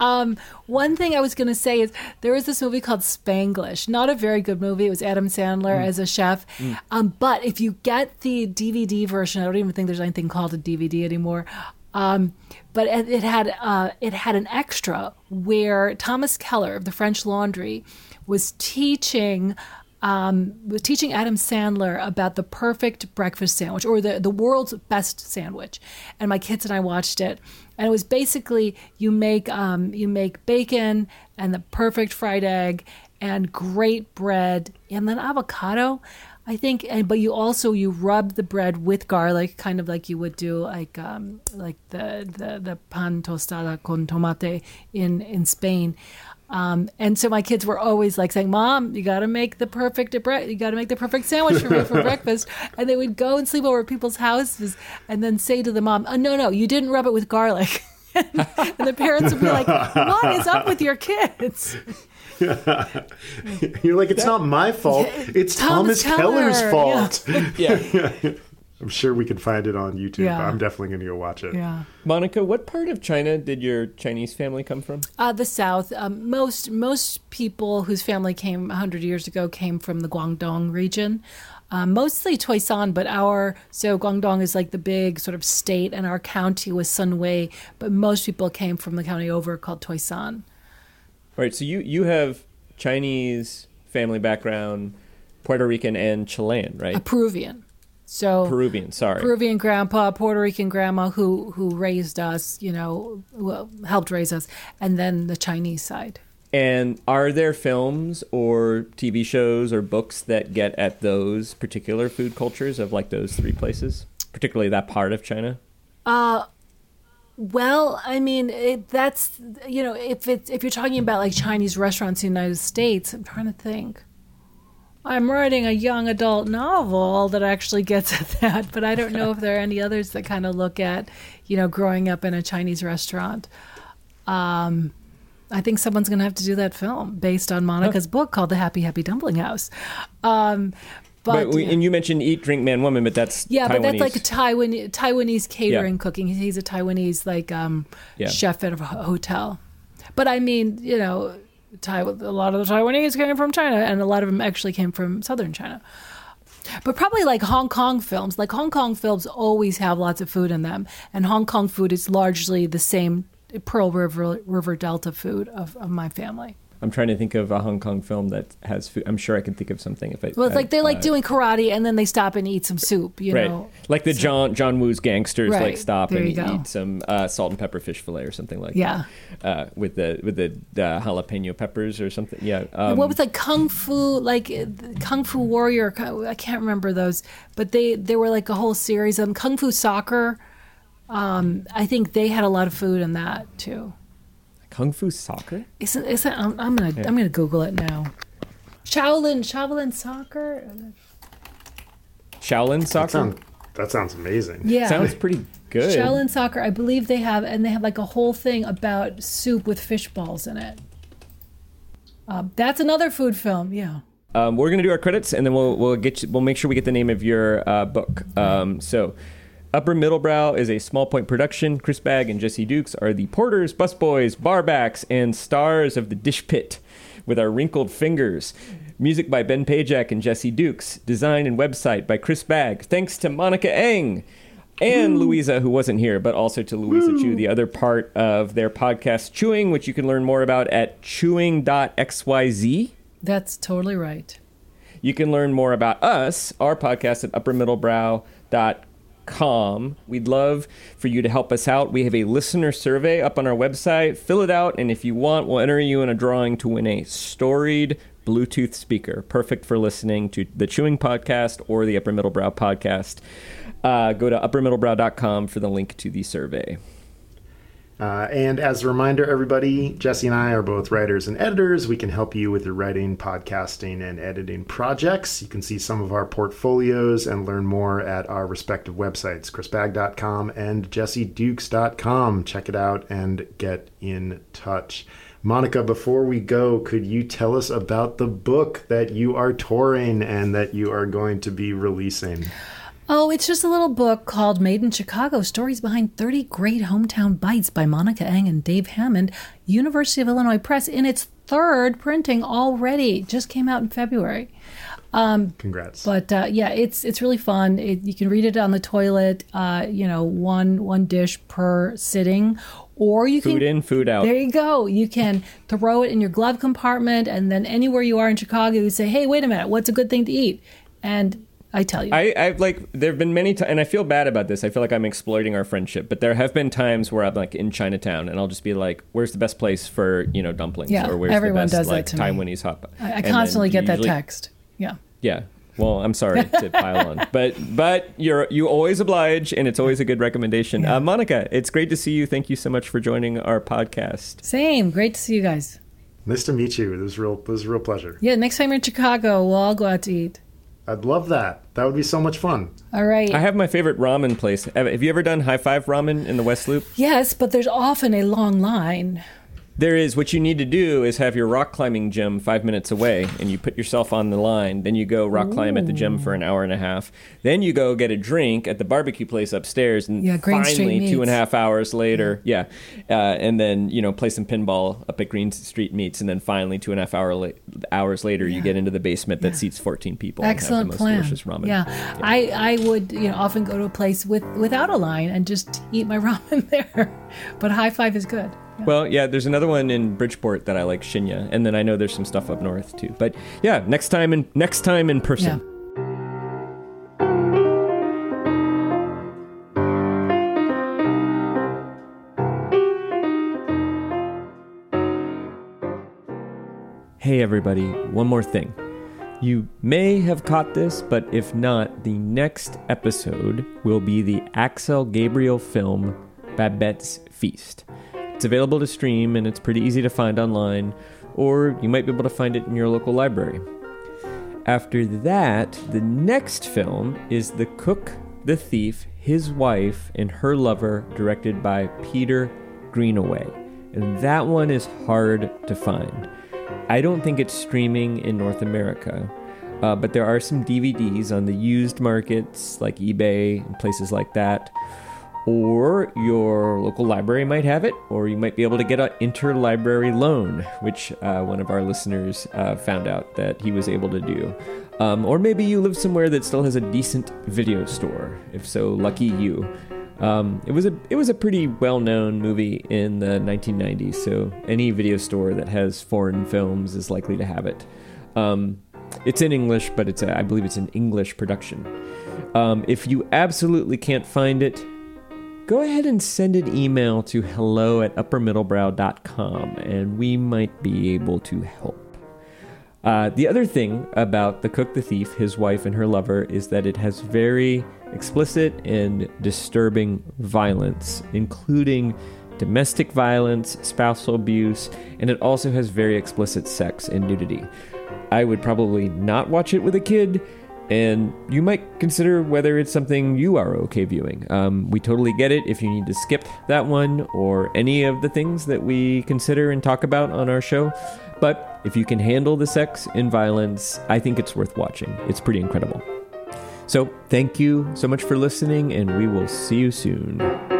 um, one thing I was going to say is there was this movie called Spanglish. Not a very good movie. It was Adam Sandler as a chef. Um, but if you get the DVD version, I don't even think there's anything called a DVD anymore. Um, but it, had uh, it had an extra where Thomas Keller of the French Laundry was teaching um, was teaching Adam Sandler about the perfect breakfast sandwich or the, the world's best sandwich. And my kids and I watched it. And it was basically you make um, you make bacon and the perfect fried egg and great bread and then avocado. I think, and but you also you rub the bread with garlic, kind of like you would do like um, like the, the the pan tostada con tomate in in Spain. Um, and so my kids were always like saying, "Mom, you got to make the perfect bre- you got to make the perfect sandwich for me for breakfast." And they would go and sleep over at people's houses, and then say to the mom, oh, "No, no, you didn't rub it with garlic." and the parents would be like, "What is up with your kids?" You're like, it's not my fault. It's Thomas, Thomas Keller's fault. yeah I'm sure we can find it on YouTube. Yeah. But I'm definitely going to go watch it. Yeah. monica what part of china did your chinese family come from Uh, the South. Um, most most people whose family came 100 years ago came from the Guangdong region, um, mostly Toisan, but our so Guangdong is like the big sort of state, and our county was Sunway, but most people came from the county over called Toisan. Right, so you you have Chinese family background, Puerto Rican and Chilean, right? A Peruvian. So Peruvian, sorry. Peruvian grandpa, Puerto Rican grandma who who raised us, you know, well, helped raise us, and then the Chinese side. and are there films or TV shows or books that get at those particular food cultures of like those three places, particularly that part of China? Uh, Well, I mean, it, that's you know, if it's if you're talking about like Chinese restaurants in the United States, I'm trying to think. I'm writing a young adult novel that actually gets at that, but I don't know if there are any others that kind of look at, you know, growing up in a Chinese restaurant. Um, I think someone's going to have to do that film based on Monica's book called The Happy Happy Dumpling House. Um, but, But we, and you mentioned Eat, Drink, Man, Woman, but that's yeah, but that's like a Taiwan Taiwanese catering Yeah. cooking. He's a Taiwanese like um, Yeah. chef at a hotel. But I mean, you know, Tai- a lot of the Taiwanese came from China, and a lot of them actually came from southern China. But probably like Hong Kong films. Like Hong Kong films always have lots of food in them, and Hong Kong food is largely the same Pearl River River Delta food of, of my family. I'm trying to think of a Hong Kong film that has food. I'm sure I can think of something if I. Well, it's like they're like uh, doing karate, and then they stop and eat some soup. You Right, know, like the John John Woo's gangsters, like Right, stop there and eat some uh, salt and pepper fish fillet or something like Yeah. that. Uh, with the with the jalapeno peppers or something. Yeah. Um, what was like kung fu like uh, kung fu warrior i can't remember those but they there were like a whole series of them kung fu soccer um i think they had a lot of food in that too Kung Fu Soccer. isn't isn't i'm, I'm gonna i'm gonna google it now shaolin shaolin soccer Shaolin That, Soccer. sound, that sounds amazing. yeah Sounds pretty good. shaolin soccer i believe they have and they have like a whole thing about soup with fish balls in it uh, that's another food film yeah Um, we're gonna do our credits, and then we'll we'll get you, we'll make sure we get the name of your uh, book. Um, so, Upper Middlebrow is a small point production. Chris Bagg and Jesse Dukes are the porters, busboys, barbacks, and stars of the Dish Pit, with our wrinkled fingers. Music by Ben Pajak and Jesse Dukes. Design and website by Chris Bagg. Thanks to Monica Eng. And Louisa, who wasn't here, but also to Louisa Chew, the other part of their podcast, Chewing, which you can learn more about at chewing.xyz. that's totally right You can learn more about us, our podcast at uppermiddlebrow.com. We'd love for you to help us out. We have a listener survey up on our website. Fill it out, and if you want, we'll enter you in a drawing to win a storied Bluetooth speaker, perfect for listening to the Chewing Podcast or the Upper Middle Brow Podcast. Uh, go to uppermiddlebrow.com for the link to the survey. Uh, and as a reminder, everybody, Jesse and I are both writers and editors. We can help you with your writing, podcasting, and editing projects. You can see some of our portfolios and learn more at our respective websites, chrisbagg.com and jessedukes.com. Check it out and get in touch. Monica, before we go, could you tell us about the book that you are touring and that you are going to be releasing? Oh, it's just a little book called Made in Chicago Stories Behind 30 Great Hometown Bites by Monica Eng and Dave Hammond, University of Illinois Press, in its third printing already. Just came out in February. Um, Congrats. But uh, yeah, it's it's really fun. It, you can read it on the toilet, uh, you know, one one dish per sitting, or you Food can food in, food out. there you go. You can throw it in your glove compartment, and then anywhere you are in Chicago, you say, "Hey, wait a minute, what's a good thing to eat?" And I tell you, I, I've like there have been many times, and I feel bad about this. I feel like I'm exploiting our friendship, but there have been times where I'm like in Chinatown, and I'll just be like, "Where's the best place for you know dumplings?" Yeah, or "Where's everyone the best does that like to me. Taiwanese hot?" pot?" I, I constantly get that text. Yeah. Yeah. Well, I'm sorry to pile on, but but you're you always oblige, and it's always a good recommendation. Uh, Monica, it's great to see you. Thank you so much for joining our podcast. Same. Great to see you guys. nice to meet you. It was real. It was a real pleasure. Yeah, next time you're in Chicago, we'll all go out to eat. I'd love that. That would be so much fun. All right. I have my favorite ramen place. Have have you ever done High Five Ramen in the West Loop? yes, but there's often a long line. There is. What you need to do is have your rock climbing gym five minutes away, and you put yourself on the line. Then you go rock climb at the gym for an hour and a half. Then you go get a drink at the barbecue place upstairs, and Yeah, Green finally, two and a half hours later, yeah, uh, and then you know play some pinball up at Green Street Meats, and then finally, two and a half hour la- hours later, you get into the basement that seats fourteen people. Excellent and have the most plan. delicious ramen. Yeah. I I would you know often go to a place with without a line and just eat my ramen there. But high five is good. Well, yeah, there's another one in Bridgeport that I like, Shinya, and then I know there's some stuff up north too. But yeah, next time in next time in person. Yeah. Hey, everybody, one more thing. You may have caught this, but if not, the next episode will be the Axel Gabriel film Babette's Feast. It's available to stream and it's pretty easy to find online, or you might be able to find it in your local library. after that, the next film is The Cook, the Thief, His Wife, and Her Lover, directed by Peter Greenaway. And that one is hard to find. I don't think it's streaming in North America, uh, but there are some DVDs on the used markets like eBay and places like that. Or your local library might have it, or you might be able to get an interlibrary loan, which uh, one of our listeners uh, found out that he was able to do. Um, or maybe you live somewhere that still has a decent video store. If so, lucky you. Um, it was a it was a pretty well known movie in the 1990s, so any video store that has foreign films is likely to have it. Um, it's in English, but it's a, I believe it's an English production. Um, if you absolutely can't find it, go ahead and send an email to hello at uppermiddlebrow.com and we might be able to help. Uh, the other thing about The Cook the Thief, his wife, and her lover is that it has very explicit and disturbing violence, including domestic violence, spousal abuse, and it also has very explicit sex and nudity. I would probably not watch it with a kid, and you might consider whether it's something you are okay viewing. Um, we totally get it if you need to skip that one or any of the things that we consider and talk about on our show. But if you can handle the sex and violence, I think it's worth watching. It's pretty incredible. So, thank you so much for listening, and we will see you soon.